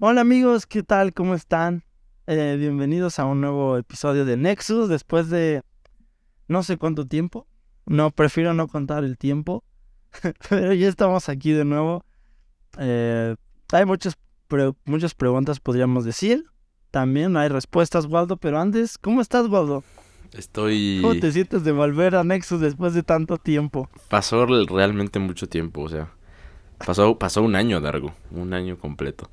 Hola amigos, ¿qué tal? ¿Cómo están? Eh, bienvenidos a un nuevo episodio de Nexus después de no sé cuánto tiempo. No, prefiero no contar el tiempo. Pero ya estamos aquí de nuevo. Eh, hay muchas, muchas preguntas, podríamos decir. También hay respuestas, Waldo. Pero antes, ¿cómo estás, Waldo? Estoy... ¿Cómo te sientes de volver a Nexus después de tanto tiempo? Pasó realmente mucho tiempo, o sea... Pasó, pasó un año, Dargo. Un año completo.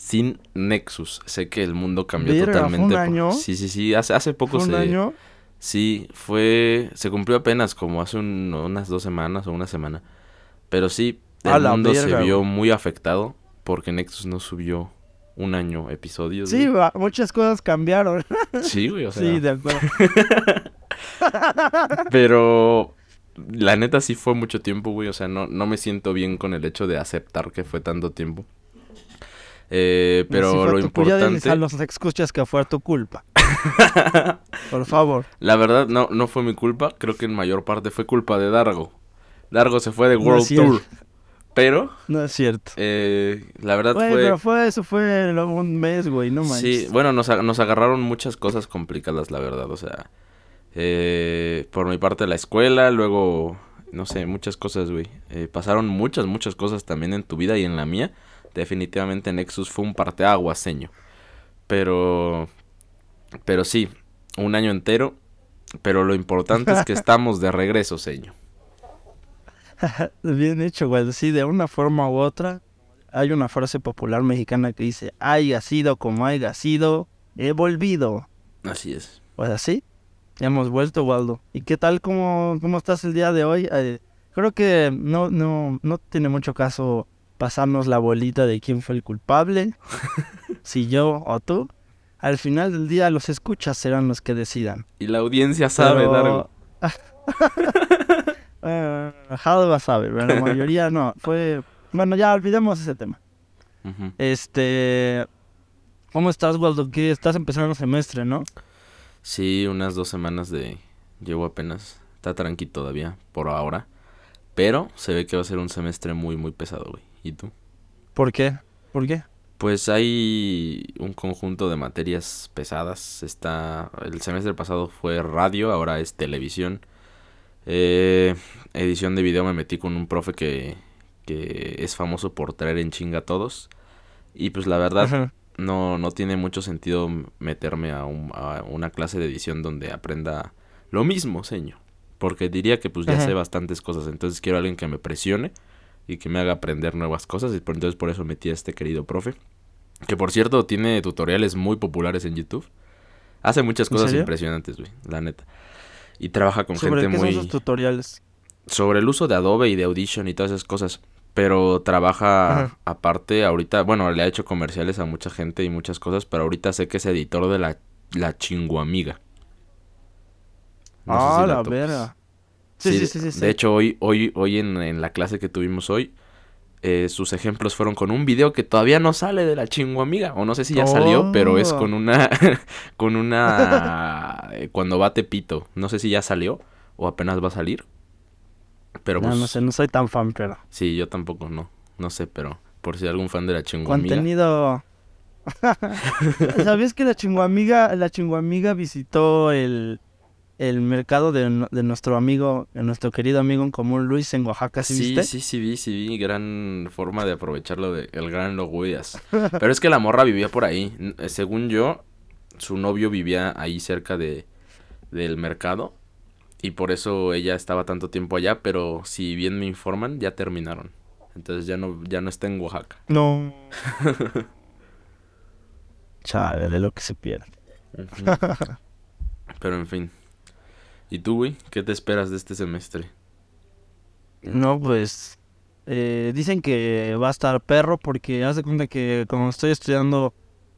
Sin Nexus. Sé que el mundo cambió totalmente. ¿Un año? Sí, sí, sí. Hace, hace poco ¿Un año? Sí, fue... Se cumplió apenas como hace unas dos semanas o una semana. Pero sí, el mundo se vio muy afectado porque Nexus no subió un año episodios. Sí, muchas cosas cambiaron. Sí, güey, o sea. Sí, de acuerdo. Pero la neta sí fue mucho tiempo, güey. O sea, no, no me siento bien con el hecho de aceptar que fue tanto tiempo. Eh, pero lo importante. Ya a los escuchas que fue tu culpa. Por favor. La verdad, no, no fue mi culpa. Creo que en mayor parte fue culpa de Dargo. Dargo se fue de World Tour. Pero. No es cierto. Eh, la verdad fue. Pero fue, eso fue un mes, güey, no manches. Sí, bueno, nos, nos agarraron muchas cosas complicadas, la verdad. O sea, eh, por mi parte, la escuela, luego, no sé, muchas cosas, güey. Eh, pasaron muchas, muchas cosas también en tu vida y en la mía. Definitivamente Nexus fue un parteaguas, seño. Pero. Pero sí, un año entero. Pero lo importante es que estamos de regreso, señor. Bien hecho, güey. Sí, de una forma u otra. Hay una frase popular mexicana que dice, haya sido como haya sido, he volvido. Así es. Pues así, hemos vuelto, Waldo. ¿Y qué tal? ¿Cómo, cómo estás el día de hoy? Eh, creo que no, no, no tiene mucho caso pasarnos la bolita de quién fue el culpable, si yo o tú. Al final del día los escuchas serán los que decidan. Y la audiencia sabe, Dargo. Eh, va a saber, pero la mayoría no. Fue. Bueno, ya olvidemos ese tema. Este. ¿Cómo estás, Waldo? ¿Qué estás empezando el semestre, no? Sí, unas dos semanas de. Llevo apenas. Está tranqui todavía, por ahora. Pero se ve que va a ser un semestre muy, muy pesado, güey. ¿Y tú? ¿Por qué? ¿Por qué? Pues hay un conjunto de materias pesadas. Está. El semestre pasado fue radio, ahora es televisión. Eh, edición de video me metí con un profe que, que es famoso por traer en chinga a todos. Y pues la verdad no, no tiene mucho sentido meterme a, una clase de edición donde aprenda lo mismo, señor. Porque diría que pues ya sé bastantes cosas. Entonces quiero a alguien que me presione y que me haga aprender nuevas cosas. Y entonces por eso metí a este querido profe. Que por cierto tiene tutoriales muy populares en YouTube. Hace muchas cosas impresionantes, güey, la neta y trabaja con gente muy... Son tutoriales? Sobre el uso de Adobe y de Audition y todas esas cosas. Pero trabaja aparte, ahorita, bueno, le ha hecho comerciales a mucha gente y muchas cosas, pero ahorita sé que es editor de la, la Chinguamiga. ah, la, vera. Sí, sí, sí, sí, De hecho, hoy, hoy, hoy en, en la clase que tuvimos hoy, eh, sus ejemplos fueron con un video que todavía no sale de la chingo amiga. O no sé si ya salió, pero es con una. con una. Eh, cuando va Tepito. No sé si ya salió o apenas va a salir. Pero no, no pues sé, no soy tan fan, pero. Sí, yo tampoco, no. No sé, pero por si algún fan de la chingo Contenido. ¿Sabías que la chinguamiga, la chinguamiga visitó el, el mercado de, nuestro amigo, de nuestro querido amigo en común Luis en Oaxaca, ¿sí, sí viste? Sí, sí, vi, sí vi, gran forma de aprovecharlo de el gran Loguyas. Pero es que la morra vivía por ahí, eh, según yo, su novio vivía ahí cerca de del mercado y por eso ella estaba tanto tiempo allá, pero si bien me informan, ya terminaron. Entonces ya no ya no está en Oaxaca. No. Chale, de lo que se pierde. Pero en fin, ¿Y tú, güey? ¿Qué te esperas de este semestre? No, pues eh, dicen que va a estar perro porque haz de cuenta que como estoy estudiando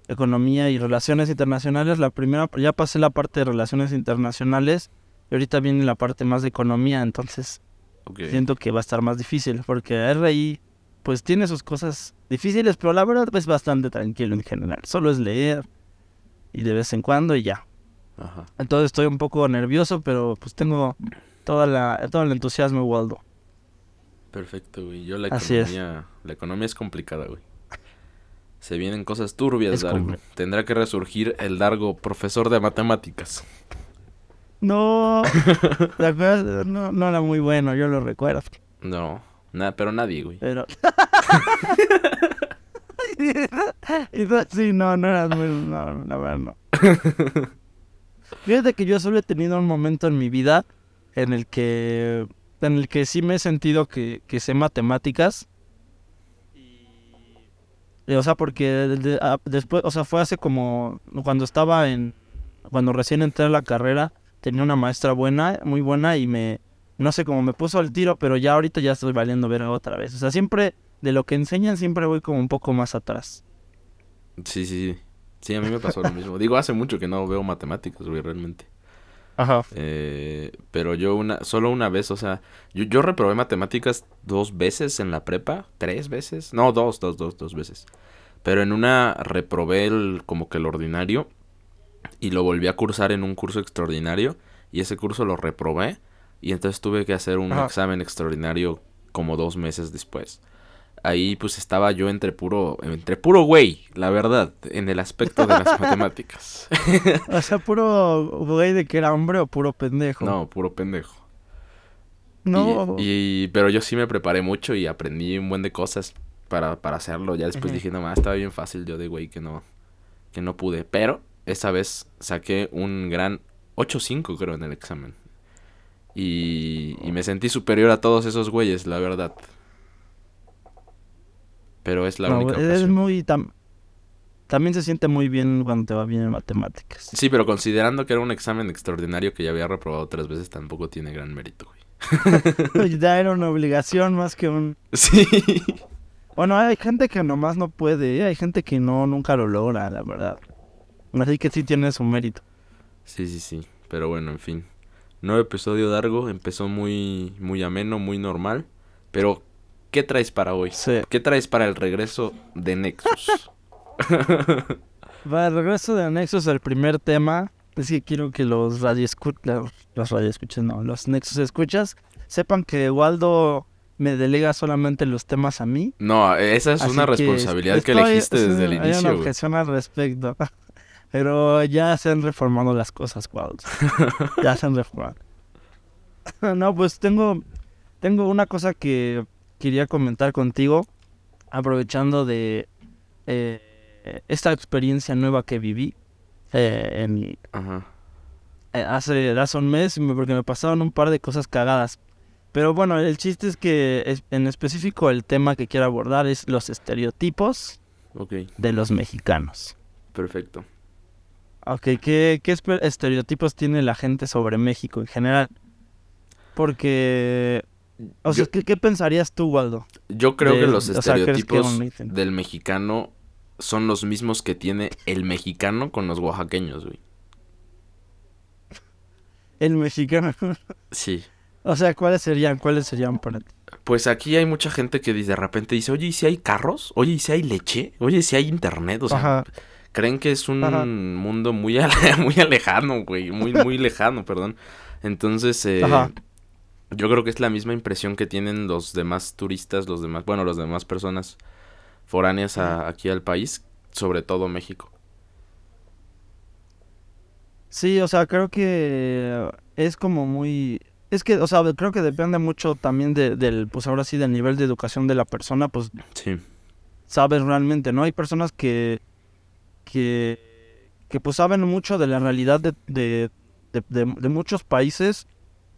economía y relaciones internacionales, la primera ya pasé la parte de relaciones internacionales y ahorita viene la parte más de economía, entonces siento que va a estar más difícil porque RI pues tiene sus cosas difíciles, pero la verdad es bastante tranquilo en general, solo es leer y de vez en cuando y ya. Entonces estoy un poco nervioso, pero pues tengo toda la, todo el entusiasmo, Waldo. Perfecto, güey. Yo la economía, la economía es complicada, güey. Se vienen cosas turbias, Es Dargo. Tendrá que resurgir el Dargo profesor de matemáticas. No, ¿te acuerdas? No, no era muy bueno, yo lo recuerdo. No, nada, pero nadie, güey. Pero. Sí, no, no eras muy. No, la verdad, no. Fíjate que yo solo he tenido un momento en mi vida en el que. En el que sí me he sentido que, que sé matemáticas. Y, o sea, porque de- de- a- después, o sea, fue hace como. Cuando estaba en. Cuando recién entré a la carrera, tenía una maestra buena, muy buena, y me. No sé cómo me puso al tiro, pero ya ahorita ya estoy valiendo ver otra vez. O sea, siempre. De lo que enseñan, siempre voy como un poco más atrás. Sí, sí, sí. Sí, a mí me pasó lo mismo. Digo, hace mucho que no veo matemáticas, güey, realmente. Ajá. Eh, pero yo una, solo una vez, o sea, yo, yo reprobé matemáticas dos veces en la prepa, tres veces, no, dos, dos, dos, dos veces. Pero en una reprobé el, como que el ordinario y lo volví a cursar en un curso extraordinario y ese curso lo reprobé y entonces tuve que hacer un Ajá. examen extraordinario como dos meses después. Ahí pues estaba yo entre puro, entre puro güey, la verdad, en el aspecto de las matemáticas. O sea, puro güey de que era hombre o puro pendejo. No, puro pendejo. No. Y, y- pero yo sí me preparé mucho y aprendí un buen de cosas para, para hacerlo. Ya después Ujú. dije, no más, estaba bien fácil yo de güey que no, que no pude. Pero esa vez saqué un gran 8.5 creo en el examen. Y, y me sentí superior a todos esos güeyes, la verdad. Pero es la No, única es muy. tam- También se siente muy bien cuando te va bien en matemáticas. Sí, pero considerando que era un examen extraordinario que ya había reprobado tres veces, tampoco tiene gran mérito, güey. ya era una obligación más que un. Sí. Bueno, hay gente que nomás no puede, ¿eh? hay gente que no nunca lo logra, la verdad. Así que sí tiene su mérito. Sí, sí, sí. Pero bueno, en fin. Nuevo episodio largo. Empezó muy, muy ameno, muy normal. Pero, ¿qué traes para hoy? Sí. ¿Qué traes para el regreso de Nexus? Para el regreso de Nexus, el primer tema es que quiero que los radioescuchas, los radioescuchas, no, los Nexus escuchas, sepan que Waldo me delega solamente los temas a mí. no, esa es Así una que responsabilidad que elegiste sí, desde el Hay una inicio, objeción al respecto. Pero ya se han reformado las cosas, Waldo. ya se han reformado. no, pues tengo, tengo una cosa que quería comentar contigo, aprovechando de eh, esta experiencia nueva que viví eh, en, Ajá. eh, hace, hace un mes, me- porque me pasaron un par de cosas cagadas. Pero bueno, el chiste es que es- en específico el tema que quiero abordar es los estereotipos de los mexicanos. perfecto. Ok, ¿qué, estereotipos tiene la gente sobre México en general? Porque... O sea, Yo- ¿qué, qué pensarías tú, Waldo? Yo creo de- que los o sea, ¿crees que estereotipos del mexicano son los mismos que tiene el mexicano con los oaxaqueños, güey. El mexicano. Sí. o sea, ¿cuáles serían? ¿Cuáles serían para ti? Pues aquí hay mucha gente que de repente dice, oye, ¿y si hay carros? Oye, ¿y si hay leche? Oye, ¿y si hay internet? O sea, Ajá. creen que es un Ajá. mundo muy, ale- muy alejano, güey, muy, muy lejano, perdón. Entonces, eh, Ajá. Yo creo que es la misma impresión que tienen los demás turistas, los demás, bueno, las demás personas foráneas a- aquí al país, sobre todo México. Sí, o sea, creo que es como muy... Es que, o sea, creo que depende mucho también de- del, pues ahora sí, del nivel de educación de la persona, pues Sí, sabes realmente, ¿no? Hay personas que, que, que pues saben mucho de la realidad de, de, de, de- de muchos países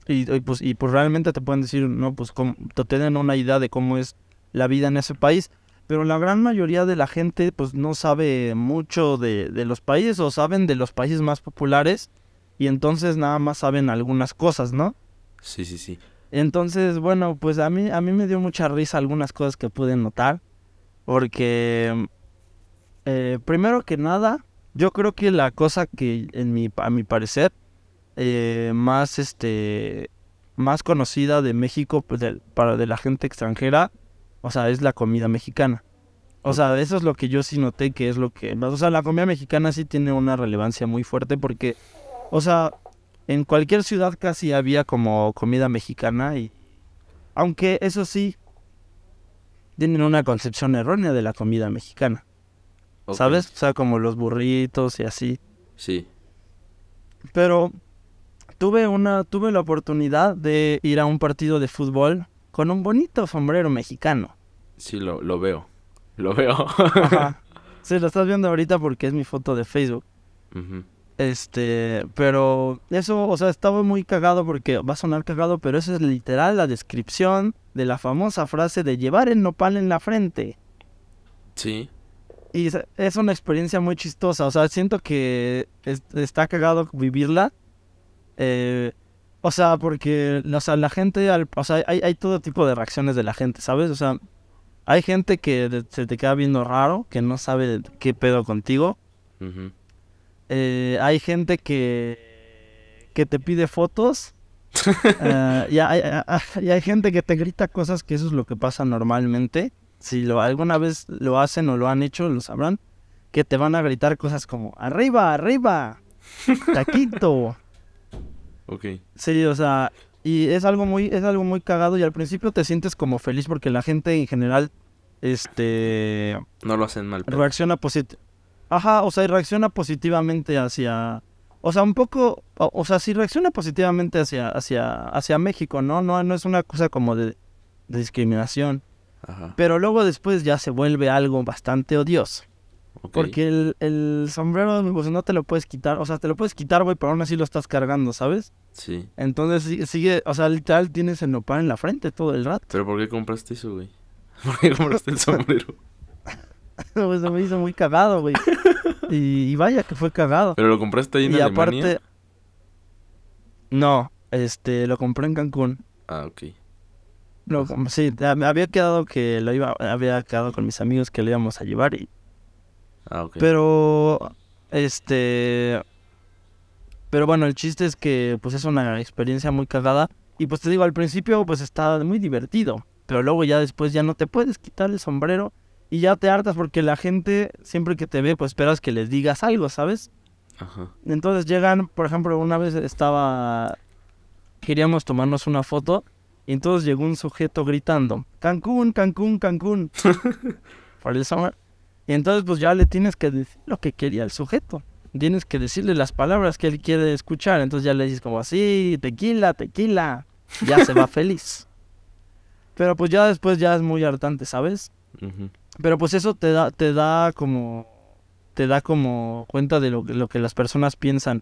y, y, pues, y pues realmente te pueden decir, no, pues cómo- te tienen una idea de cómo es la vida en ese país, pero la gran mayoría de la gente pues no sabe mucho de, de los países o saben de los países más populares y entonces nada más saben algunas cosas, ¿no? sí, sí, sí. Entonces, bueno, pues a mí, a mí me dio mucha risa algunas cosas que pude notar. Porque, eh, primero que nada, yo creo que la cosa que, en mi, a mi parecer, eh, más, este, más conocida de México pues, para de la gente extranjera, o sea, es la comida mexicana. O sea, eso es lo que yo sí noté que es lo que... O sea, la comida mexicana sí tiene una relevancia muy fuerte porque, o sea, en cualquier ciudad casi había como comida mexicana y... Aunque eso sí, tienen una concepción errónea de la comida mexicana. ¿sabes? O sea, como los burritos y así. Sí. Pero tuve una, tuve la oportunidad de ir a un partido de fútbol con un bonito sombrero mexicano. Sí, lo, lo veo. Lo veo. Ajá. Sí, lo estás viendo ahorita porque es mi foto de Facebook. Este, pero eso, o sea, estaba muy cagado porque va a sonar cagado, pero eso es literal la descripción de la famosa frase de llevar el nopal en la frente. Sí. Y es- es una experiencia muy chistosa, o sea, siento que es- está cagado vivirla. Eh, o sea, porque, o sea, la gente, al- o sea, hay, hay todo tipo de reacciones de la gente, ¿sabes? O sea, hay gente que se te queda viendo raro, que no sabe qué pedo contigo. Eh, hay gente que, que te pide fotos. Eh, y, hay, y hay gente que te grita cosas que eso es lo que pasa normalmente. Si lo alguna vez lo hacen o lo han hecho, lo sabrán. Que te van a gritar cosas como arriba, arriba, taquito. Ok. Sí, o sea, y es algo muy, es algo muy cagado y al principio te sientes como feliz porque la gente en general, este, No lo hacen mal. pero- reacciona posit Ajá, o sea, y reacciona positivamente hacia... O sea, un poco... O, o sea, sí reacciona positivamente hacia, hacia, hacia México, ¿no? ¿no? No es una cosa como de, de discriminación. Ajá. Pero luego después ya se vuelve algo bastante odioso. Porque el, el sombrero pues, no te lo puedes quitar. O sea, te lo puedes quitar, güey, pero aún así lo estás cargando, ¿sabes? Sí. Entonces sigue... O sea, literal tienes el nopal en la frente todo el rato. ¿Pero por qué compraste eso, güey? ¿Por qué compraste el sombrero? Pues se me hizo muy cagado, güey. Y, y vaya que fue cagado. ¿Pero lo compraste ahí en y Alemania? aparte... No, este, lo compré en Cancún. Ah, ok. Lo, sí, me había quedado que lo iba, había quedado con mis amigos que lo íbamos a llevar y... Ah, ok. Pero, este... Pero bueno, el chiste es que pues es una experiencia muy cagada. Y pues te digo, al principio pues está muy divertido. Pero luego ya después ya no te puedes quitar el sombrero. Y ya te hartas porque la gente, siempre que te ve, pues esperas que les digas algo, ¿sabes? Ajá. Entonces llegan, por ejemplo, una vez estaba... Queríamos tomarnos una foto y entonces llegó un sujeto gritando, Cancún, Cancún, Cancún, por el summer. Y entonces pues ya le tienes que decir lo que quería el sujeto. Tienes que decirle las palabras que él quiere escuchar. Entonces ya le dices como así, tequila, tequila. Ya se va feliz. Pero pues ya después ya es muy hartante, ¿sabes? Pero pues eso te da, te da como, te da como cuenta de lo, que- lo que las personas piensan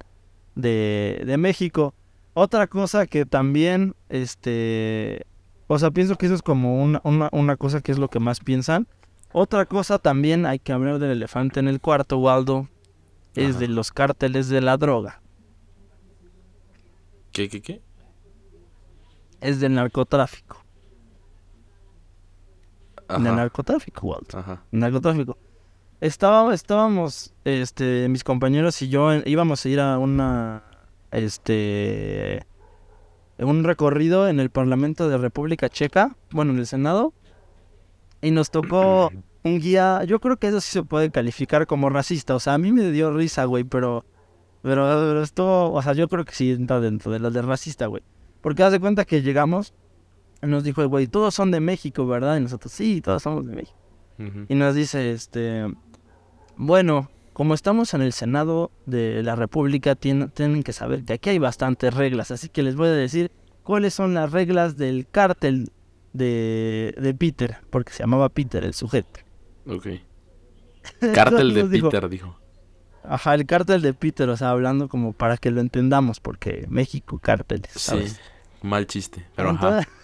de, de México. Otra cosa que también, este, o sea, pienso que eso es como una, una, una cosa que es lo que más piensan. Otra cosa también hay que hablar del elefante en el cuarto, Waldo, es Ajá. de los cárteles de la droga, ¿Qué, qué, qué? es del narcotráfico, del Ajá. narcotráfico, Waldo. Ajá. narcotráfico. Estaba, estábamos, este, mis compañeros y yo en- íbamos a ir a una, este, un recorrido en el Parlamento de República Checa, bueno, en el Senado, y nos tocó un guía, yo creo que eso sí se puede calificar como racista, o sea, a mí me dio risa, güey, pero, pero, pero esto, o sea, yo creo que sí entra dentro de las de racista, güey, porque haz de cuenta que llegamos, y nos dijo el güey, todos son de México, ¿verdad? Y nosotros, sí, todos somos de México. Y nos dice, este, bueno, como estamos en el Senado de la República, tien- tienen que saber que aquí hay bastantes reglas, así que les voy a decir cuáles son las reglas del cártel de, de Peter, porque se llamaba Peter el sujeto. Ok. Cártel de dijo, Peter, dijo. Ajá, el cártel de Peter, o sea, hablando como para que lo entendamos, porque México cárteles, Sí. Mal chiste. Pero ajá.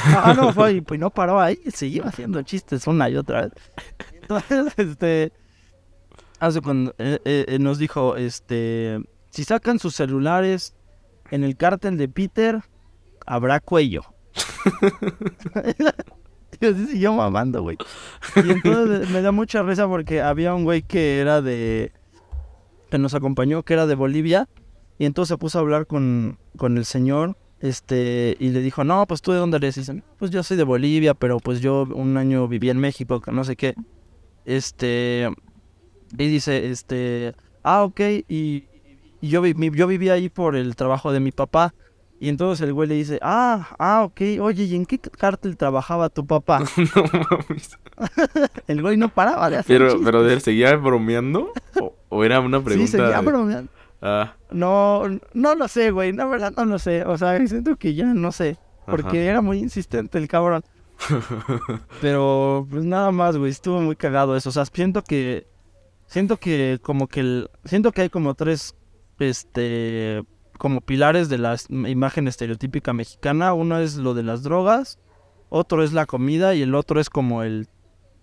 Ah, no, fue, y pues no paró ahí, siguió haciendo chistes una y otra vez. Entonces, este, hace cuando eh, eh, eh, nos dijo, este, si sacan sus celulares en el cártel de Peter, habrá cuello. y así siguió mamando, güey. Y entonces me da mucha risa porque había un güey que era de, que nos acompañó, que era de Bolivia, y entonces se puso a hablar con, con el señor, este, y le dijo, no, pues tú de dónde eres, y dice, "No, pues yo soy de Bolivia, pero pues yo un año viví en México, no sé qué, este, y dice, este, ah, ok, y, y yo, yo viví ahí por el trabajo de mi papá, y entonces el güey le dice, ah, ah, ok, oye, ¿y en qué cártel trabajaba tu papá? no mames. el güey no paraba de hacer Pero, chistes. pero ¿de- ¿seguía bromeando? ¿O, o era una pregunta? Sí, seguía de- bromeando. Ah, No, no lo sé, güey. La verdad no lo sé. O sea, siento que ya no sé. Porque era muy insistente el cabrón. Pero, pues nada más, güey. Estuvo muy cagado eso. O sea, siento que. Siento que como que el. Siento que hay como tres. Este. Como pilares de la imagen estereotípica mexicana. Uno es lo de las drogas. Otro es la comida. Y el otro es como el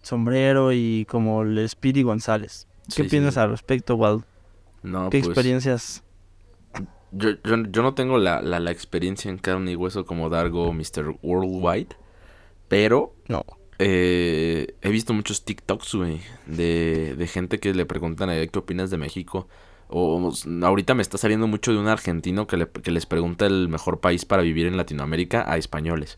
sombrero y como el Speedy González. ¿Qué sí, piensas sí. al respecto, Wald? no, ¿Qué pues, experiencias? Yo, yo, yo no tengo la, la, la experiencia en carne y hueso como Dargo Mr. Worldwide, pero No. eh, he visto muchos TikToks, güey, de, de gente que le preguntan eh, qué opinas de México. O ahorita me está saliendo mucho de un argentino que, le- que les pregunta el mejor país para vivir en Latinoamérica a españoles.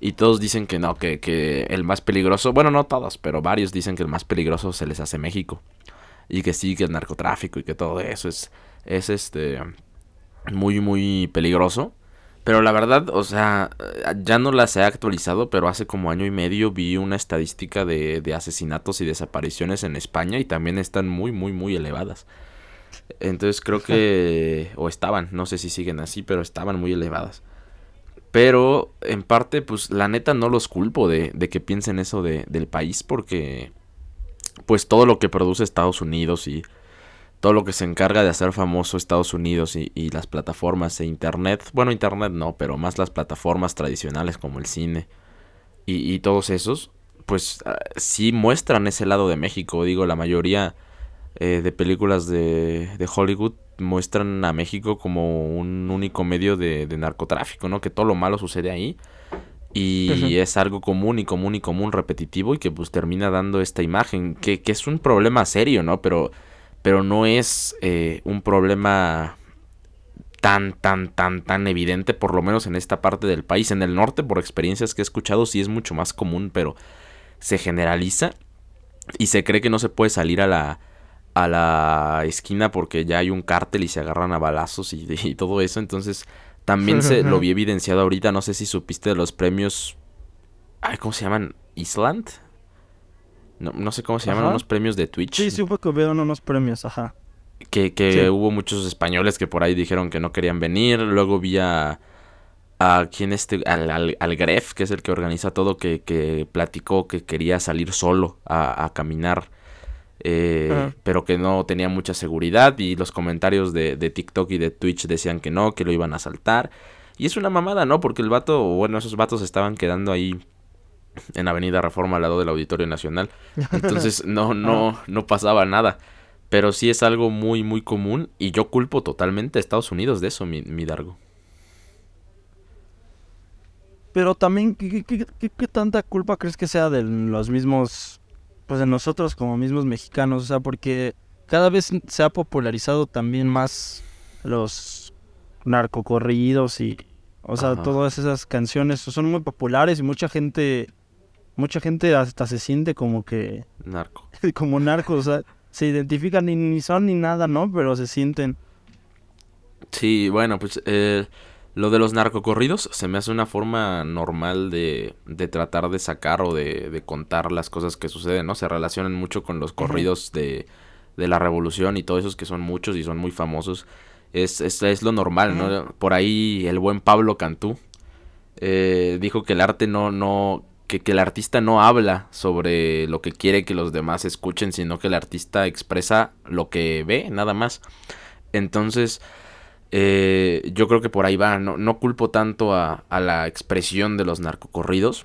Y todos dicen que no, que, que el más peligroso, bueno, no todos, pero varios dicen que el más peligroso se les hace México. Y que sí, que el narcotráfico y que todo eso es, es este, muy, muy peligroso. Pero la verdad, o sea, ya no las he actualizado, pero hace como año y medio vi una estadística de, de asesinatos y desapariciones en España y también están muy, muy, muy elevadas. Entonces creo que, o estaban, no sé si siguen así, pero estaban muy elevadas. Pero en parte, pues la neta no los culpo de, de que piensen eso de, del país porque, pues todo lo que produce Estados Unidos y todo lo que se encarga de hacer famoso Estados Unidos y, y las plataformas e internet, bueno internet no, pero más las plataformas tradicionales como el cine y, y todos esos, pues ah, sí muestran ese lado de México. Digo, la mayoría eh, de películas de, de Hollywood muestran a México como un único medio de, de narcotráfico, ¿no? Que todo lo malo sucede ahí. Y es algo común y común y común repetitivo y que pues termina dando esta imagen, que, que es un problema serio, ¿no? Pero, pero no es eh, un problema tan, tan, tan, tan evidente, por lo menos en esta parte del país. En el norte, por experiencias que he escuchado, sí es mucho más común, pero se generaliza y se cree que no se puede salir a la, a la esquina porque ya hay un cártel y se agarran a balazos y, y todo eso. Entonces, también se lo vi evidenciado ahorita. No sé si supiste de los premios. Ay, ¿cómo se llaman? ¿Island? No, no sé cómo se llaman, unos premios de Twitch. Sí, fue que hubieron unos premios, ajá. Que, que Sí. hubo muchos españoles que por ahí dijeron que no querían venir. Luego vi a. A quien este. Al, al, al Gref, que es el que organiza todo, que, que platicó que quería salir solo a, a caminar. Eh, pero que no tenía mucha seguridad. Y los comentarios de, de TikTok y de Twitch decían que no, que lo iban a asaltar. Y es una mamada, ¿no? Porque el vato, o bueno, esos vatos estaban quedando ahí en Avenida Reforma al lado del Auditorio Nacional. Entonces no, no, no pasaba nada. Pero sí es algo muy, muy común. Y yo culpo totalmente a Estados Unidos de eso, mi, mi Dargo. Pero también, ¿qué, qué- qué- qué- qué tanta culpa crees que sea de los mismos, pues de nosotros como mismos mexicanos? O sea, porque cada vez se ha popularizado también más los narcocorridos y, o sea, Ajá. todas esas canciones son muy populares y mucha gente, mucha gente hasta se siente como que, Narco. como narcos, o sea, se identifican ni, ni son ni nada, ¿no? Pero se sienten. Sí, bueno, pues eh, lo de los narcocorridos se me hace una forma normal de, de tratar de sacar o de, de contar las cosas que suceden, ¿no? Se relacionan mucho con los corridos de, de la revolución y todos esos que son muchos y son muy famosos. Es, es, es lo normal, ¿no? Por ahí el buen Pablo Cantú eh, dijo que el arte no, no, que, que el artista no habla sobre lo que quiere que los demás escuchen, sino que el artista expresa lo que ve, nada más. Entonces, eh, yo creo que por ahí va. No, no culpo tanto a, a la expresión de los narcocorridos.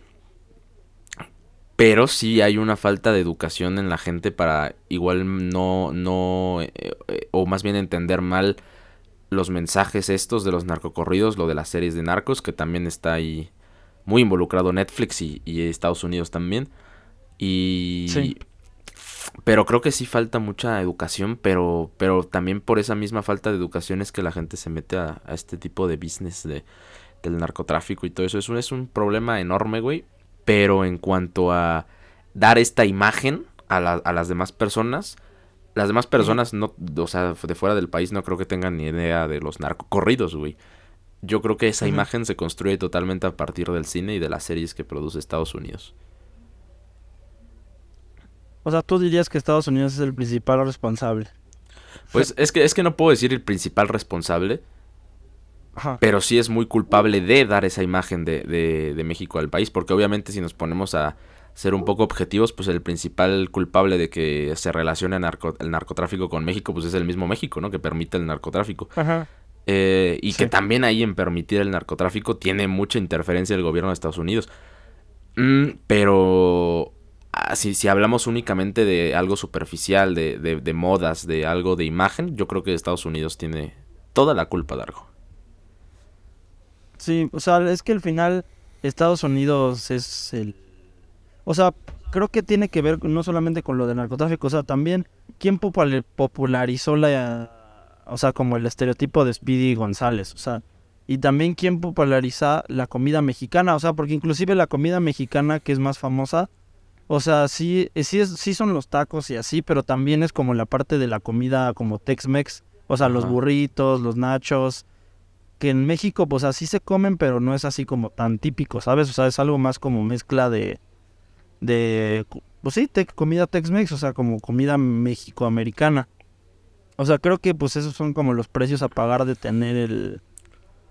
Pero sí hay una falta de educación en la gente para igual no, no, eh, eh, o más bien entender mal los mensajes estos de los narcocorridos, lo de las series de narcos, que también está ahí muy involucrado Netflix y, y Estados Unidos también. Y... Sí. Pero creo que sí falta mucha educación, pero, pero también por esa misma falta de educación es que la gente se mete a, a este tipo de business de, del narcotráfico y todo eso. Es un, es un problema enorme, güey. Pero en cuanto a dar esta imagen a, la- a las demás personas, las demás personas, no, o sea, de fuera del país no creo que tengan ni idea de los narcocorridos, güey. Yo creo que esa imagen se construye totalmente a partir del cine y de las series que produce Estados Unidos. O sea, tú dirías que Estados Unidos es el principal responsable. Pues es que, es que no puedo decir el principal responsable, Ajá. pero sí es muy culpable de dar esa imagen de, de, de México al país, porque obviamente si nos ponemos a ser un poco objetivos, pues el principal culpable de que se relacione narco, el narcotráfico con México, pues es el mismo México, ¿no? Que permite el narcotráfico. Ajá. Eh, y que también ahí en permitir el narcotráfico tiene mucha interferencia el gobierno de Estados Unidos. Mm, pero ah, si, si hablamos únicamente de algo superficial, de, de, de modas, de algo de imagen, yo creo que Estados Unidos tiene toda la culpa de algo. Sí, o sea, es que al final Estados Unidos es el... O sea, creo que tiene que ver no solamente con lo del narcotráfico, o sea, también quién popul- popularizó la... O sea, como el estereotipo de Speedy González, o sea, y también quién populariza la comida mexicana, o sea, porque inclusive la comida mexicana que es más famosa, o sea, sí, eh, sí, es, sí son los tacos y así, pero también es como la parte de la comida como Tex-Mex, o sea, los burritos, los nachos, que en México pues así se comen, pero no es así como tan típico, ¿sabes? O sea, es algo más como mezcla de, de, pues sí, te- comida Tex-Mex, o sea, como comida mexicoamericana. O sea, creo que pues esos son como los precios a pagar de tener el,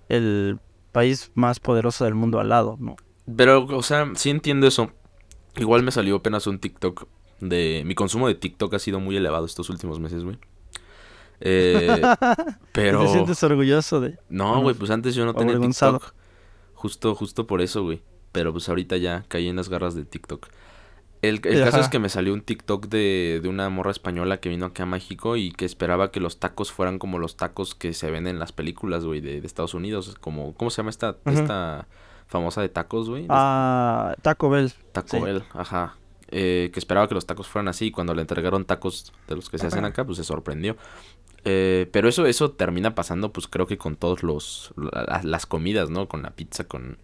el país más poderoso del mundo al lado, ¿no? Pero, o sea, sí entiendo eso. Igual me salió apenas un TikTok de... Mi consumo de TikTok ha sido muy elevado estos últimos meses, güey. Eh, pero... ¿Te sientes orgulloso de...? No, güey, pues antes yo no tenía. TikTok. Justo, justo por eso, güey. Pero pues ahorita ya caí en las garras de TikTok. El, el caso es que me salió un TikTok de, de una morra española que vino aquí a México y que esperaba que los tacos fueran como los tacos que se ven en las películas, güey, de, de Estados Unidos. Como, ¿cómo se llama esta, esta famosa de tacos, güey? Ah, Taco Bell. Taco sí. Bell, ajá. Eh, que esperaba que los tacos fueran así y cuando le entregaron tacos de los que se hacen acá, pues se sorprendió. Eh, pero eso, eso termina pasando, pues creo que con todos los la- las comidas, ¿no? Con la pizza, con,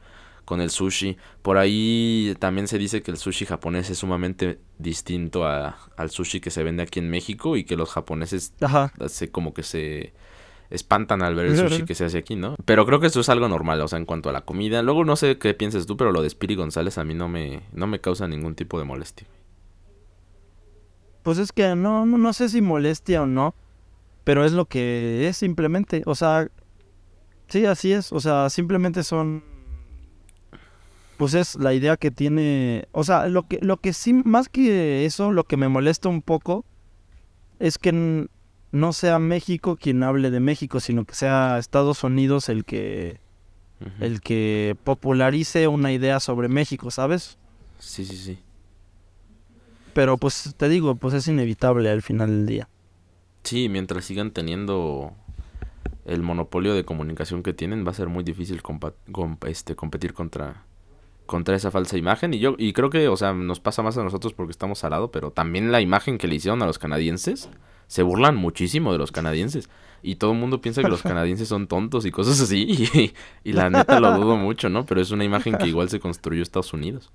con el sushi. Por ahí también se dice que el sushi japonés es sumamente distinto a- al sushi que se vende aquí en México y que los japoneses Ajá. se, como que se espantan al ver el sushi que se hace aquí, ¿no? Pero creo que eso es algo normal, o sea, en cuanto a la comida. Luego no sé qué pienses tú, pero lo de Spiri González a mí no me, no me causa ningún tipo de molestia. Pues es que no, no, no sé si molestia o no, pero es lo que es simplemente, o sea, sí, así es, o sea, simplemente son, pues es la idea que tiene, o sea, lo que, lo que sí, más que eso, lo que me molesta un poco es que no sea México quien hable de México, sino que sea Estados Unidos el que, el que popularice una idea sobre México, ¿sabes? Sí, sí, sí. Pero pues te digo, pues es inevitable al final del día. Sí, mientras sigan teniendo el monopolio de comunicación que tienen, va a ser muy difícil este, competir contra, contra esa falsa imagen. Y yo, y creo que, o sea, nos pasa más a nosotros porque estamos al lado, pero también la imagen que le hicieron a los canadienses, se burlan muchísimo de los canadienses. Y todo el mundo piensa que los canadienses son tontos y cosas así. Y, y la neta lo dudo mucho, ¿no? Pero es una imagen que igual se construyó Estados Unidos.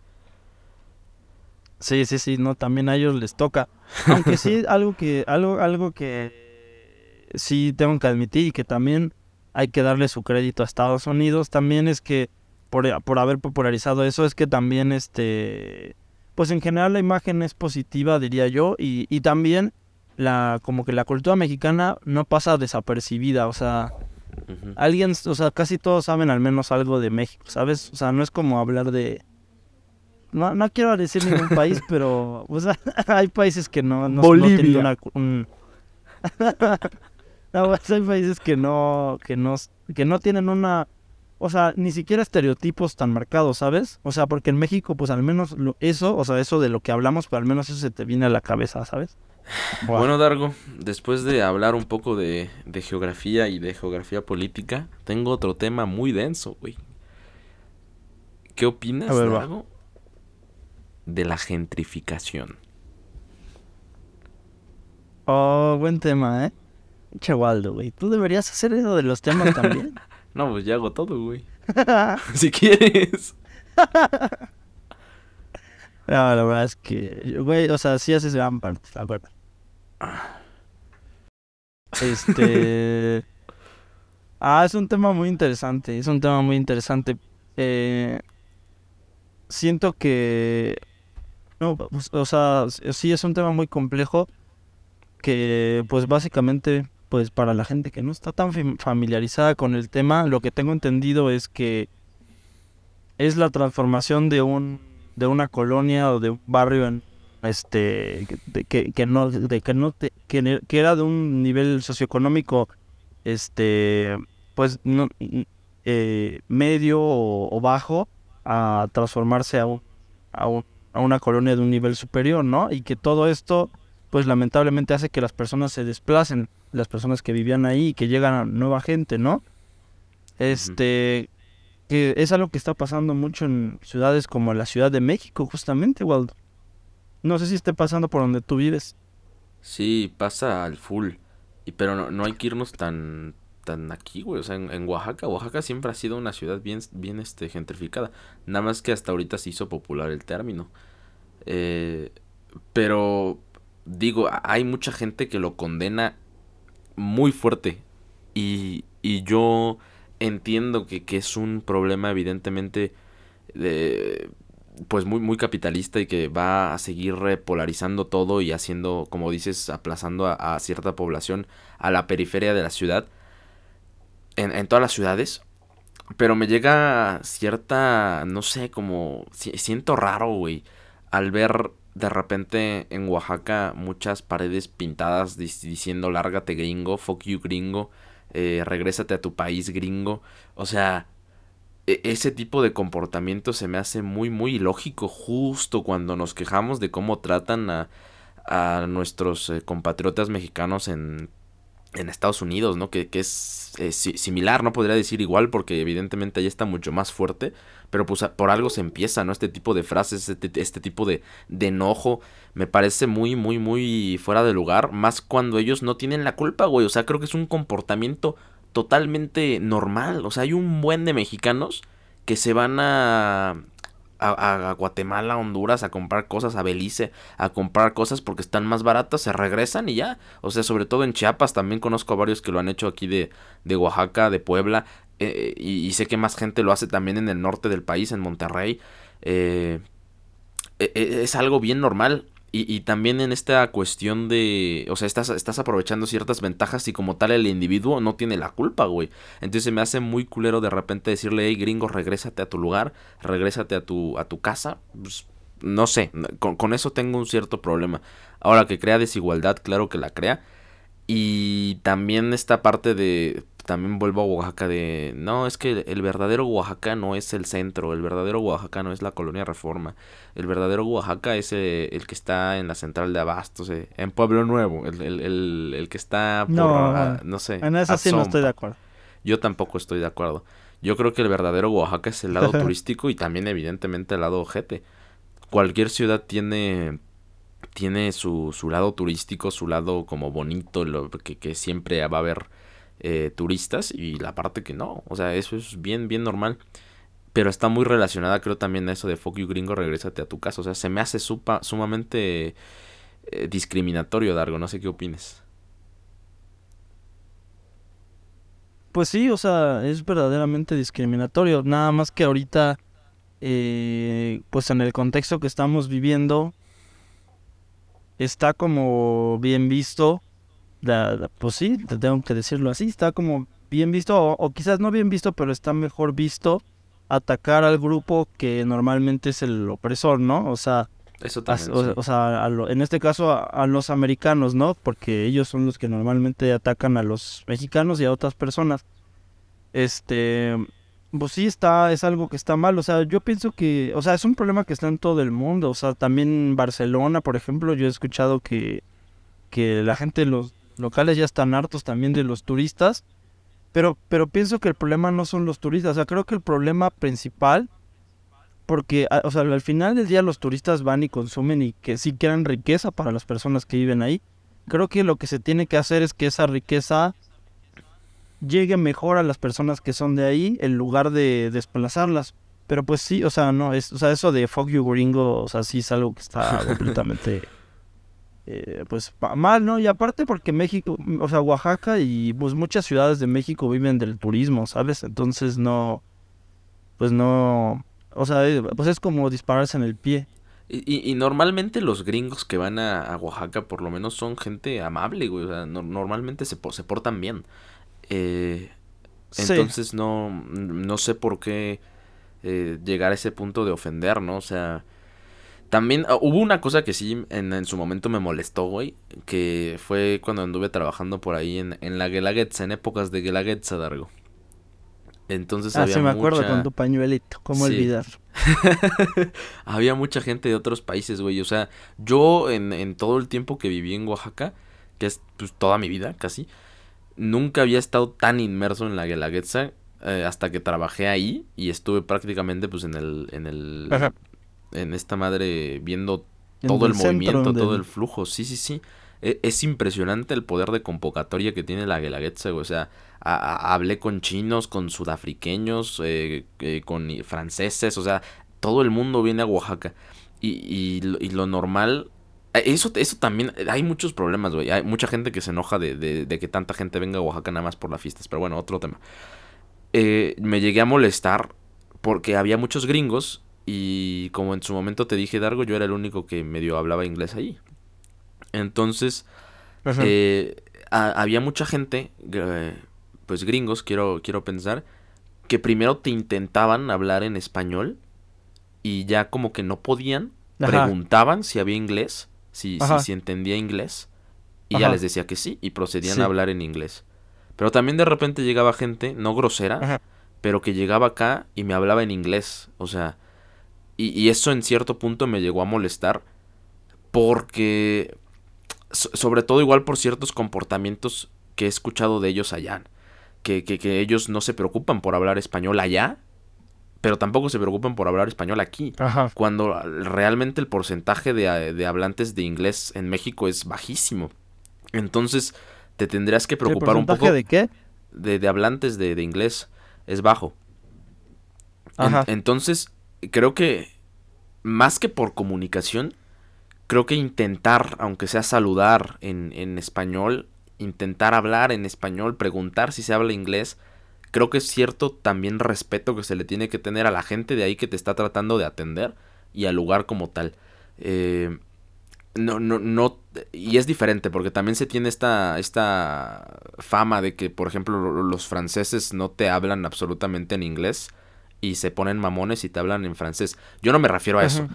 Sí, sí, sí, no, también a ellos les toca. Aunque sí, algo que, algo, algo que sí tengo que admitir y que también hay que darle su crédito a Estados Unidos, también es que por, por haber popularizado eso, es que también este, pues en general la imagen es positiva, diría yo, y, y también la, como que la cultura mexicana no pasa desapercibida, o sea, alguien, o sea, casi todos saben al menos algo de México, ¿sabes? O sea, no es como hablar de... No, no quiero decir ningún país, pero o sea, hay países que no, no, no tienen una... cu- un- No, pues, hay países que no, que no, que no tienen una... O sea, ni siquiera estereotipos tan marcados, ¿sabes? O sea, porque en México, pues al menos lo- eso, o sea, eso de lo que hablamos, pues al menos eso se te viene a la cabeza, ¿sabes? Bueno, Dargo, después de hablar un poco de, de geografía y de geografía política, tengo otro tema muy denso, güey. ¿Qué opinas, ver. Dargo, de la gentrificación? Oh, buen tema, ¿eh? Che Waldo, güey. Tú deberías hacer eso de los temas también. No, pues ya hago todo, güey. si quieres. No, la verdad es que, güey, o sea, sí haces gran parte, la verdad. Este... Ah, es un tema muy interesante, es un tema muy interesante. Eh, siento que, No, pues, o sea, sí es un tema muy complejo que pues básicamente pues para la gente que no está tan familiarizada con el tema, lo que tengo entendido es que es la transformación de un de una colonia o de un barrio en este que, que, no de que no que, que, era de un nivel socioeconómico este pues no eh, medio o, bajo a transformarse a un, a un a una colonia de un nivel superior, ¿no? Y que todo esto pues lamentablemente hace que las personas se desplacen, las personas que vivían ahí y que llegan a nueva gente, ¿no? Este, que es algo que está pasando mucho en ciudades como la Ciudad de México, justamente, Waldo. No sé si esté pasando por donde tú vives. Sí, pasa al full. Y pero no, no hay que irnos tan tan aquí, güey. O sea, en, Oaxaca, Oaxaca siempre ha sido una ciudad bien, bien este, gentrificada. Nada más que hasta ahorita se hizo popular el término. Eh, pero digo, hay mucha gente que lo condena muy fuerte. Y, y yo entiendo que, que, es un problema evidentemente de, pues muy, muy capitalista y que va a seguir repolarizando todo y haciendo, como dices, aplazando a, cierta población a la periferia de la ciudad, en, en todas las ciudades. Pero me llega cierta, no sé, como siento raro, güey, al ver de repente en Oaxaca muchas paredes pintadas diciendo lárgate gringo, fuck you gringo, eh, regrésate a tu país gringo. O sea, ese tipo de comportamiento se me hace muy muy ilógico justo cuando nos quejamos de cómo tratan a, a nuestros eh, compatriotas mexicanos en en Estados Unidos, ¿no? Que, que es eh, similar, no podría decir igual porque evidentemente ahí está mucho más fuerte, pero pues por algo se empieza, ¿no? Este tipo de frases, este, este tipo de, de, enojo, me parece muy, muy, muy fuera de lugar, más cuando ellos no tienen la culpa, güey, o sea, creo que es un comportamiento totalmente normal, o sea, hay un buen de mexicanos que se van a, a, Guatemala, a Honduras, a comprar cosas, a Belice, a comprar cosas porque están más baratas, se regresan y ya. O sea, sobre todo en Chiapas, también conozco a varios que lo han hecho aquí de, de Oaxaca, de Puebla, eh, y, sé que más gente lo hace también en el norte del país, en Monterrey. Eh, e, e, es algo bien normal. Y, y, también en esta cuestión de, o sea, estás, estás aprovechando ciertas ventajas y como tal el individuo no tiene la culpa, güey. Entonces me hace muy culero de repente decirle, hey gringo, regrésate a tu lugar, regrésate a tu, a tu casa. Pues, no sé, con, con eso tengo un cierto problema. Ahora que crea desigualdad, claro que la crea. Y también esta parte de, también vuelvo a Oaxaca de, no, es que el verdadero Oaxaca no es el centro, el verdadero Oaxaca no es la colonia Reforma, el verdadero Oaxaca es eh, el, que está en la central de Abastos, eh, en Pueblo Nuevo, el, el, el, que está por, no, no sé. En eso sí no estoy de acuerdo. Yo tampoco estoy de acuerdo. Yo creo que el verdadero Oaxaca es el lado turístico y también evidentemente el lado ojete. Cualquier ciudad tiene tiene su, su lado turístico, su lado como bonito, lo que, que siempre va a haber eh, turistas y la parte que no. O sea, eso es bien, bien normal. Pero está muy relacionada, creo, también a eso de fuck you gringo, regrésate a tu casa. O sea, se me hace supa, sumamente eh, discriminatorio, Dargo. No sé qué opines. Pues sí, o sea, es verdaderamente discriminatorio. Nada más que ahorita, eh, pues en el contexto que estamos viviendo, está como bien visto pues sí, te tengo que decirlo así, está como bien visto, o, quizás no bien visto, pero está mejor visto atacar al grupo que normalmente es el opresor, ¿no? O sea, Eso o, sea en este caso a, los americanos, ¿no? Porque ellos son los que normalmente atacan a los mexicanos y a otras personas. Este, pues sí está, es algo que está mal, o sea, yo pienso que, o sea, es un problema que está en todo el mundo, o sea, también Barcelona, por ejemplo, yo he escuchado que, que la gente los locales ya están hartos también de los turistas. Pero, pero pienso que el problema no son los turistas. O sea, creo que el problema principal, porque o sea, al final del día los turistas van y consumen y que sí quieran riqueza para las personas que viven ahí. Creo que lo que se tiene que hacer es que esa riqueza llegue mejor a las personas que son de ahí en lugar de desplazarlas. Pero pues sí, o sea, no, es, o sea, eso de fuck you gringo, o sea, sí es algo que está completamente eh, pues mal, ¿no? Y aparte porque México, o sea, Oaxaca y pues muchas ciudades de México viven del turismo, ¿sabes? Entonces no, pues no, o sea, eh, pues es como dispararse en el pie. Y, y, normalmente los gringos que van a, Oaxaca por lo menos son gente amable, güey. O sea, normalmente se, se portan bien. Eh, entonces no, no sé por qué eh, llegar a ese punto de ofender, ¿no? O sea, también ah, hubo una cosa que sí en, en, su momento me molestó, güey, que fue cuando anduve trabajando por ahí en, en la Guelaguetza, en épocas de Guelaguetza, Dargo. Entonces ah, sí, me acuerdo con tu pañuelito, ¿cómo olvidar? había mucha gente de otros países, güey. O sea, yo en, en, todo el tiempo que viví en Oaxaca, que es pues, toda mi vida casi, nunca había estado tan inmerso en la Guelaguetza eh, hasta que trabajé ahí y estuve prácticamente pues en el... En, el, en esta madre viendo todo el, movimiento, todo el flujo. Sí, sí, sí. E, es impresionante el poder de convocatoria que tiene la Guelaguetza, O sea, hablé con chinos, con sudafriqueños, eh, eh, con franceses, o sea, todo el mundo viene a Oaxaca. Y, y, lo normal eso, eso también, hay muchos problemas, güey. Hay mucha gente que se enoja de, de, que tanta gente venga a Oaxaca nada más por las fiestas. Pero bueno, otro tema. me llegué a molestar porque había muchos gringos y como en su momento te dije, Dargo, yo era el único que medio hablaba inglés ahí. Entonces, había mucha gente pues gringos, quiero, quiero pensar, que primero te intentaban hablar en español y ya como que no podían, preguntaban si había inglés, si, si, entendía inglés, y ya les decía que sí, y procedían a hablar en inglés. Pero también de repente llegaba gente, no grosera, pero que llegaba acá y me hablaba en inglés, o sea, y, y eso en cierto punto me llegó a molestar, porque, sobre todo igual por ciertos comportamientos que he escuchado de ellos allá que, que, ellos no se preocupan por hablar español allá, pero tampoco se preocupan por hablar español aquí. Cuando realmente el porcentaje de, hablantes de inglés en México es bajísimo. Entonces, te tendrías que preocupar un poco. ¿De qué? De, hablantes de, inglés es bajo. entonces, creo que más que por comunicación, creo que intentar, aunque sea saludar en, en español, intentar hablar en español, preguntar si se habla inglés. Creo que es cierto también respeto que se le tiene que tener a la gente de ahí que te está tratando de atender y al lugar como tal. Eh, no, no, no, y es diferente porque también se tiene esta, esta fama de que, por ejemplo, los franceses no te hablan absolutamente en inglés y se ponen mamones y te hablan en francés. Yo no me refiero a eso.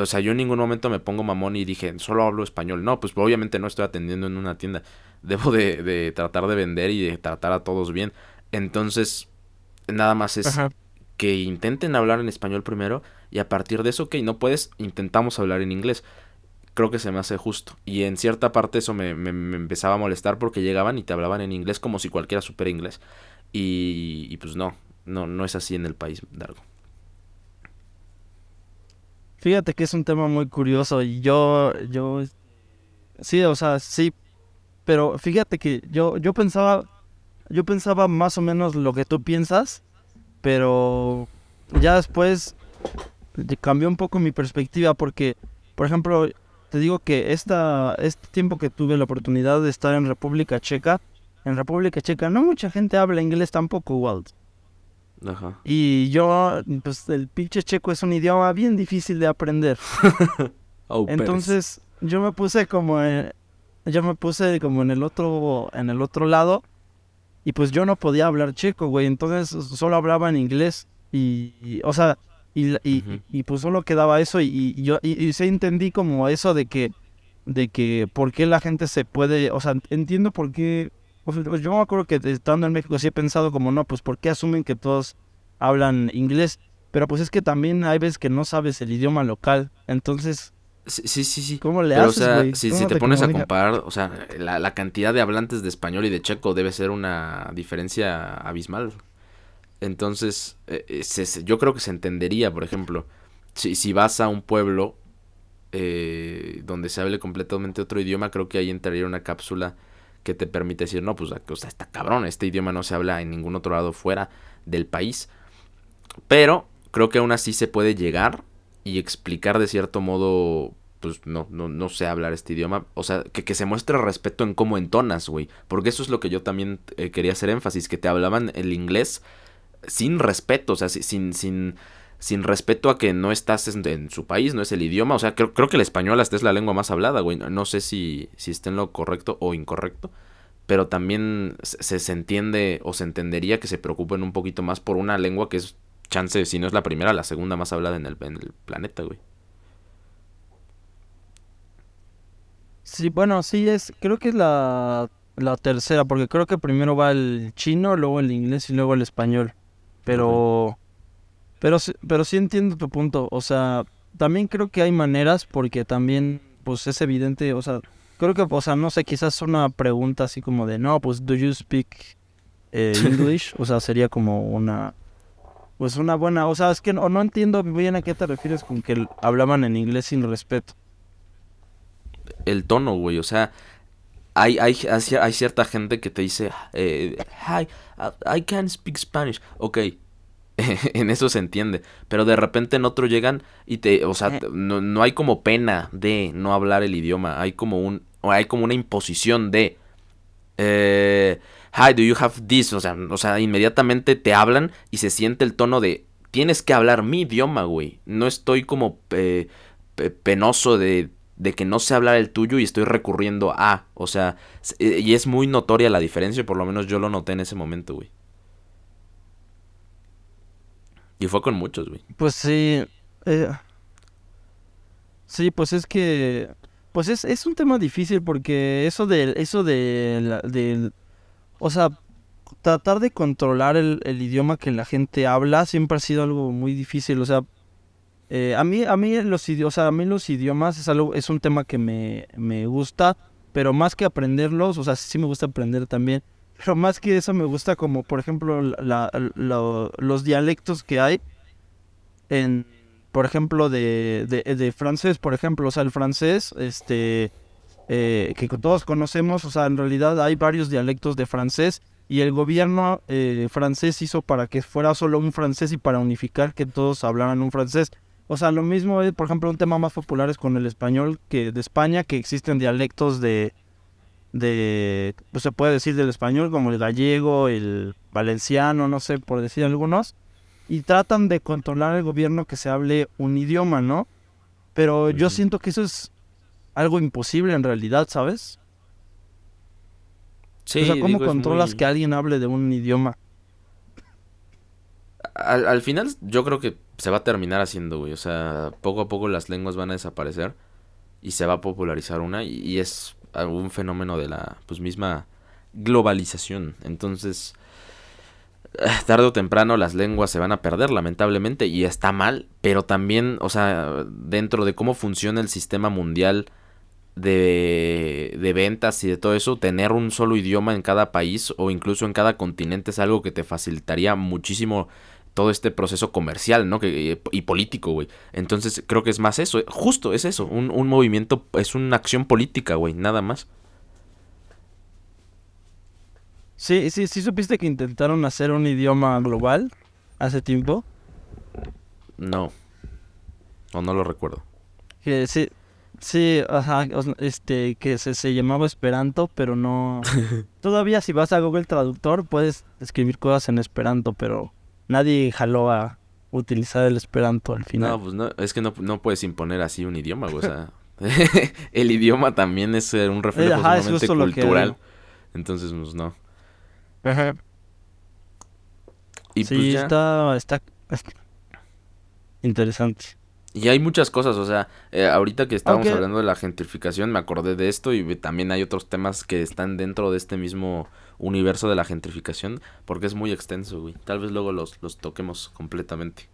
o sea, yo en ningún momento me pongo mamón y dije, solo hablo español. No, pues obviamente no estoy atendiendo en una tienda debo de, tratar de vender y de tratar a todos bien. Entonces, nada más es que intenten hablar en español primero y a partir de eso, ok, no puedes, intentamos hablar en inglés. Creo que se me hace justo. Y en cierta parte eso me, empezaba a molestar porque llegaban y te hablaban en inglés como si cualquiera supiera inglés. Y, y pues no, no, no es así en el país, Dargo. Fíjate que es un tema muy curioso y yo, yo, sí, o sea, sí pero fíjate que yo, yo pensaba, yo pensaba más o menos lo que tú piensas, pero ya después cambió un poco mi perspectiva porque, por ejemplo, te digo que esta, este tiempo que tuve la oportunidad de estar en República Checa, en República Checa no mucha gente habla inglés tampoco, Walt. Ajá. Y yo, pues el pinche checo es un idioma bien difícil de aprender. Oh, Entonces yo me puse como yo me puse como en el otro, en el otro lado y pues yo no podía hablar checo, güey, entonces solo hablaba en inglés y, o sea, y, y, pues solo quedaba eso y, yo y, sí entendí como eso de que, de que por qué la gente se puede, o sea, entiendo por qué, pues, yo me acuerdo que estando en México sí he pensado como, no, pues por qué asumen que todos hablan inglés, pero pues es que también hay veces que no sabes el idioma local, entonces Sí, sí, sí. ¿Cómo le Pero, o sea, si, te, pones a comparar, o sea, la, cantidad de hablantes de español y de checo debe ser una diferencia abismal. Entonces, eh, eh, yo creo que se entendería, por ejemplo, si, si vas a un pueblo eh, donde se hable completamente otro idioma, creo que ahí entraría una cápsula que te permite decir, no, pues, o sea, está cabrón, este idioma no se habla en ningún otro lado fuera del país. Pero creo que aún así se puede llegar y explicar de cierto modo, pues no, no, no sé hablar este idioma. O sea, que, que se muestre respeto en cómo entonas, güey. Porque eso es lo que yo también eh, quería hacer énfasis, que te hablaban el inglés sin respeto, o sea, sin, sin, sin respeto a que no estás en, su país, no es el idioma. O sea, creo, creo que el español hasta es la lengua más hablada, güey. No, sé si, si está en lo correcto o incorrecto. Pero también se, se entiende o se entendería que se preocupen un poquito más por una lengua que es, chance, si no es la primera, la segunda más hablada en el, en el planeta, güey. Sí, bueno, sí es, creo que es la, la tercera, porque creo que primero va el chino, luego el inglés y luego el español. Pero, pero, pero sí entiendo tu punto. O sea, también creo que hay maneras, porque también, pues es evidente, o sea, creo que, o sea, no sé, quizás una pregunta así como de, no, pues, ¿do you speak eh, English? o sea, sería como una, pues una buena, o sea, es que no, no entiendo bien a qué te refieres con que hablaban en inglés sin respeto. El tono, güey, o sea, hay, hay, hay cierta gente que te dice, eh, hi, I can speak Spanish. Ok, en eso se entiende. Pero de repente en otro llegan y te, o sea, eh. no, no, hay como pena de no hablar el idioma. Hay como un, hay como una imposición de, eh, hi, do you have this? O sea, o sea, inmediatamente te hablan y se siente el tono de, tienes que hablar mi idioma, güey. No estoy como penoso de de que no sé hablar el tuyo y estoy recurriendo a. O sea, eh, y es muy notoria la diferencia, por lo menos yo lo noté en ese momento, güey. Y fue con muchos, güey. Pues sí. Eh, sí, pues es que. Pues es, es un tema difícil porque eso de. Eso de, o sea, tratar de controlar el, el idioma que la gente habla siempre ha sido algo muy difícil. O sea, eh, a mí, a mí los idiomas, a mí los idiomas es algo, es un tema que me, me gusta, pero más que aprenderlos, o sea, sí me gusta aprender también, pero más que eso me gusta como, por ejemplo, la, los dialectos que hay en, por ejemplo, de, de, francés, por ejemplo, o sea, el francés, este, eh, que todos conocemos, o sea, en realidad hay varios dialectos de francés y el gobierno eh, francés hizo para que fuera solo un francés y para unificar que todos hablaran un francés. O sea, lo mismo es, por ejemplo, un tema más popular es con el español que de España, que existen dialectos de, de, pues se puede decir del español como el gallego, el valenciano, no sé, por decir algunos, y tratan de controlar el gobierno que se hable un idioma, ¿no? Pero yo siento que eso es algo imposible en realidad, ¿sabes? Sí, o sea, ¿cómo controlas que alguien hable de un idioma? al, final yo creo que se va a terminar haciendo, güey. O sea, poco a poco las lenguas van a desaparecer y se va a popularizar una y, es un fenómeno de la pues misma globalización. Entonces, eh, tarde o temprano las lenguas se van a perder, lamentablemente, y está mal, pero también, o sea, dentro de cómo funciona el sistema mundial de, de ventas y de todo eso, tener un solo idioma en cada país o incluso en cada continente es algo que te facilitaría muchísimo todo este proceso comercial, ¿no? Que, y político, güey. Entonces creo que es más eso, justo es eso, un, un movimiento, es una acción política, güey, nada más. Sí, sí, sí supiste que intentaron hacer un idioma global hace tiempo. No. O no lo recuerdo. Que sí, sí, ajá, este, que se, se llamaba Esperanto, pero no... Todavía si vas a Google Traductor puedes escribir cosas en Esperanto, pero nadie jaló a utilizar el esperanto al final. No, pues no, es que no, puedes imponer así un idioma, o sea, el idioma también es un reflejo sumamente cultural. Entonces, pues no. Ajá. Y sí, pues está, está, interesante. Y hay muchas cosas, o sea, eh, ahorita que estábamos hablando de la gentrificación, me acordé de esto y también hay otros temas que están dentro de este mismo universo de la gentrificación, porque es muy extenso, güey. Tal vez luego los, los toquemos completamente.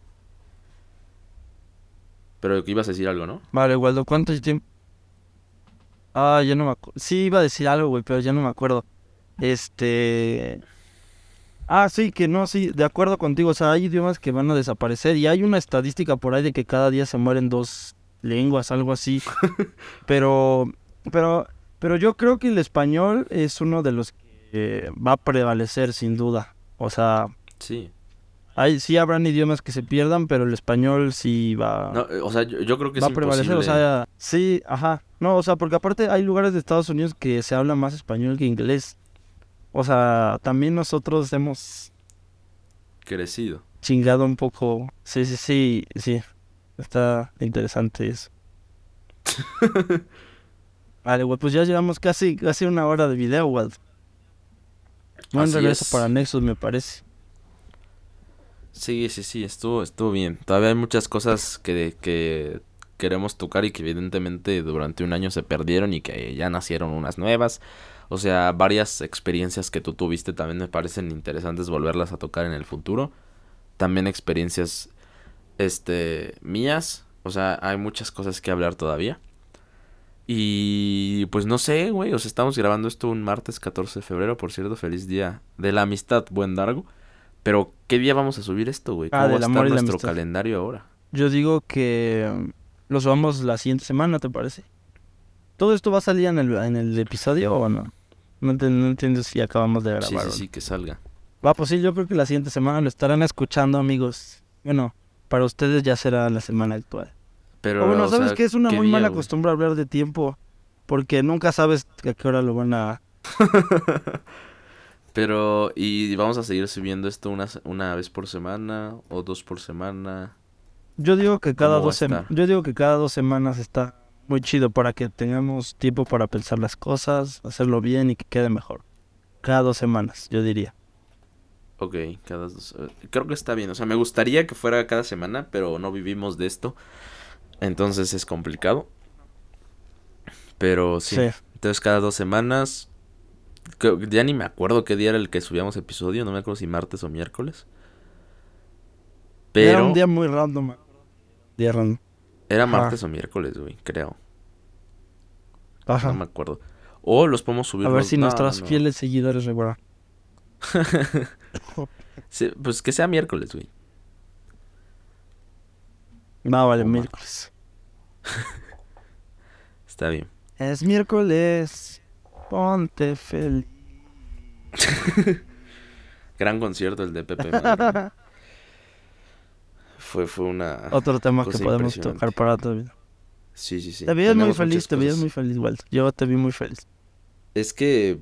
Pero ibas a decir algo, ¿no? Vale, Waldo, ¿cuánto tiempo? Ah, ya no me acuerdo. Sí, iba a decir algo, güey, pero ya no me acuerdo. Este... Ah, sí, que no, sí, de acuerdo contigo. O sea, hay idiomas que van a desaparecer y hay una estadística por ahí de que cada día se mueren dos lenguas, algo así. pero, pero, pero yo creo que el español es uno de los que va a prevalecer sin duda. O sea, sí. Hay, sí habrán idiomas que se pierdan, pero el español sí va. No, o sea, yo, creo que va a prevalecer. O sea, sí, ajá. No, o sea, porque aparte hay lugares de Estados Unidos que se habla más español que inglés. O sea, también nosotros hemos... Crecido. chingado un poco. Sí, sí, sí, sí. Está interesante eso. vale, güey, pues ya llevamos casi, casi una hora de video, güey. Buen regreso es. para Nexus, me parece. Sí, sí, sí, estuvo, estuvo bien. Todavía hay muchas cosas que, que queremos tocar y que evidentemente durante un año se perdieron y que ya nacieron unas nuevas. O sea, varias experiencias que tú tuviste también me parecen interesantes volverlas a tocar en el futuro. También experiencias, este, mías. O sea, hay muchas cosas que hablar todavía. Y pues no sé, güey, o sea, estamos grabando esto un martes 14 de febrero, por cierto, feliz día de la amistad, buen Dargo. Pero, ¿qué día vamos a subir esto, güey? Ah, ¿Cómo del va a estar nuestro amistad. calendario ahora? Yo digo que lo subamos la siguiente semana, ¿te parece? ¿Todo esto va a salir en el, en el episodio o no? No, ent- no entiendo si acabamos de grabar. Sí, sí, sí, que salga. Va, pues sí, yo creo que la siguiente semana lo estarán escuchando, amigos. Bueno, para ustedes ya será la semana actual. Pero, o bueno, o ¿sabes sea, qué? Es una ¿qué muy día, mala güey? costumbre hablar de tiempo. Porque nunca sabes a qué hora lo van a... Pero, ¿y vamos a seguir subiendo esto una, una vez por semana o dos por semana? Yo digo que cada ¿Cómo va dos a sem- estar? yo digo que cada dos semanas está muy chido para que tengamos tiempo para pensar las cosas, hacerlo bien y que quede mejor. Cada dos semanas, yo diría. Ok, cada dos... eh, Creo que está bien. O sea, me gustaría que fuera cada semana, pero no vivimos de esto. Entonces es complicado. Pero sí. Sí. Entonces cada dos semanas... ya ni me acuerdo qué día era el que subíamos episodio. No me acuerdo si martes o miércoles. Pero... Era un día muy random. Día random. Era Ajá. martes o miércoles, güey, creo. Ajá. No me acuerdo. O los podemos subir A ver si no, nuestros no. fieles seguidores recuerdan. Sí, pues que sea miércoles, güey. No, vale, O miércoles. Está bien. Es miércoles. Ponte feliz. Gran concierto el de Pepe. Fue, fue una... Otro tema que podemos tocar para tu vida. Sí, sí, sí. te veías muy feliz, te veías muy feliz, Walter. Yo te vi muy feliz. Es que...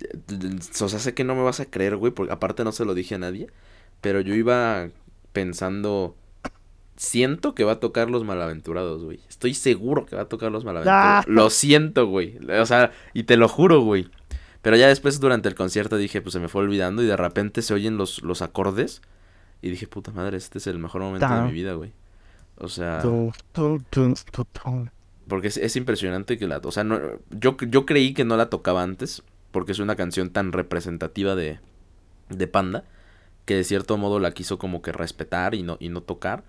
eh, O sea, sé que no me vas a creer, güey, porque aparte no se lo dije a nadie. Pero yo iba pensando... Siento que va a tocar los malaventurados, güey. Estoy seguro que va a tocar los malaventurados. Ah. Lo siento, güey. O sea, y te lo juro, güey. Pero ya después durante el concierto dije, pues se me fue olvidando y de repente se oyen los, los acordes. Y dije, puta madre, este es el mejor momento de mi vida, güey. O sea... Porque es, es impresionante que la... O sea, no, yo, yo creí que no la tocaba antes, porque es una canción tan representativa de, de Panda, que de cierto modo la quiso como que respetar y no, y no tocar.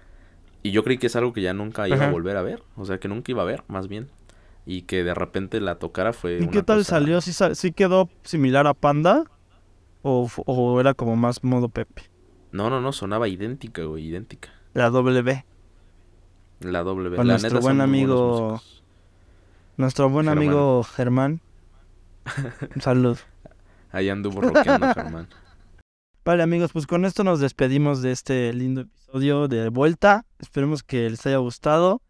Y yo creí que es algo que ya nunca iba a volver a ver, o sea, que nunca iba a ver, más bien. Y que de repente la tocara fue... ¿Y una qué tal cosa- salió? ¿Sí, sí quedó similar a Panda? ¿O, ¿O era como más modo Pepe? No, no, no, sonaba idéntica, güey, idéntica. La W. La W. Con la nuestro neta buen amigo. Nuestro buen Germán. amigo Germán. Un saludo. Ahí anduvo rockeando, Germán. Vale amigos, pues con esto nos despedimos de este lindo episodio de vuelta. Esperemos que les haya gustado.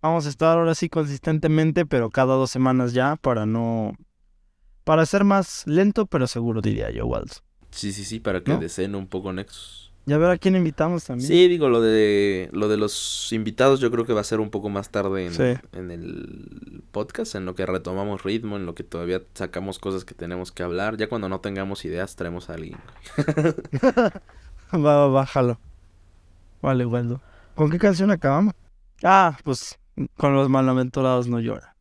Vamos a estar ahora sí consistentemente, pero cada dos semanas ya para no... Para ser más lento, pero seguro diría yo, Waltz. Sí, sí, sí, para que ¿No? deseen un poco Nexus. Y a ver a quién invitamos también. Sí, digo, lo de lo de los invitados yo creo que va a ser un poco más tarde en, Sí. en el podcast, en lo que retomamos ritmo, en lo que todavía sacamos cosas que tenemos que hablar. Ya cuando no tengamos ideas traemos a alguien. Va, va, bájalo. Vale, Waldo. ¿Con qué canción acabamos? Ah, pues con los malaventurados no llora.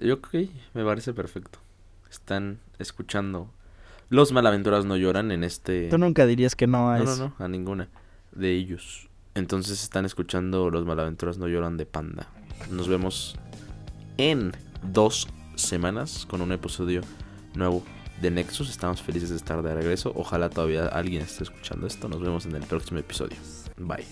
Yo creo que me parece perfecto. Están escuchando los Malaventuras no lloran en este. Tú nunca dirías que no a no. No, no, a ninguna de ellos. Entonces están escuchando Los Malaventuras no lloran de Panda. Nos vemos en dos semanas con un episodio nuevo de Nexus. Estamos felices de estar de regreso. Ojalá todavía alguien esté escuchando esto. Nos vemos en el próximo episodio. Bye.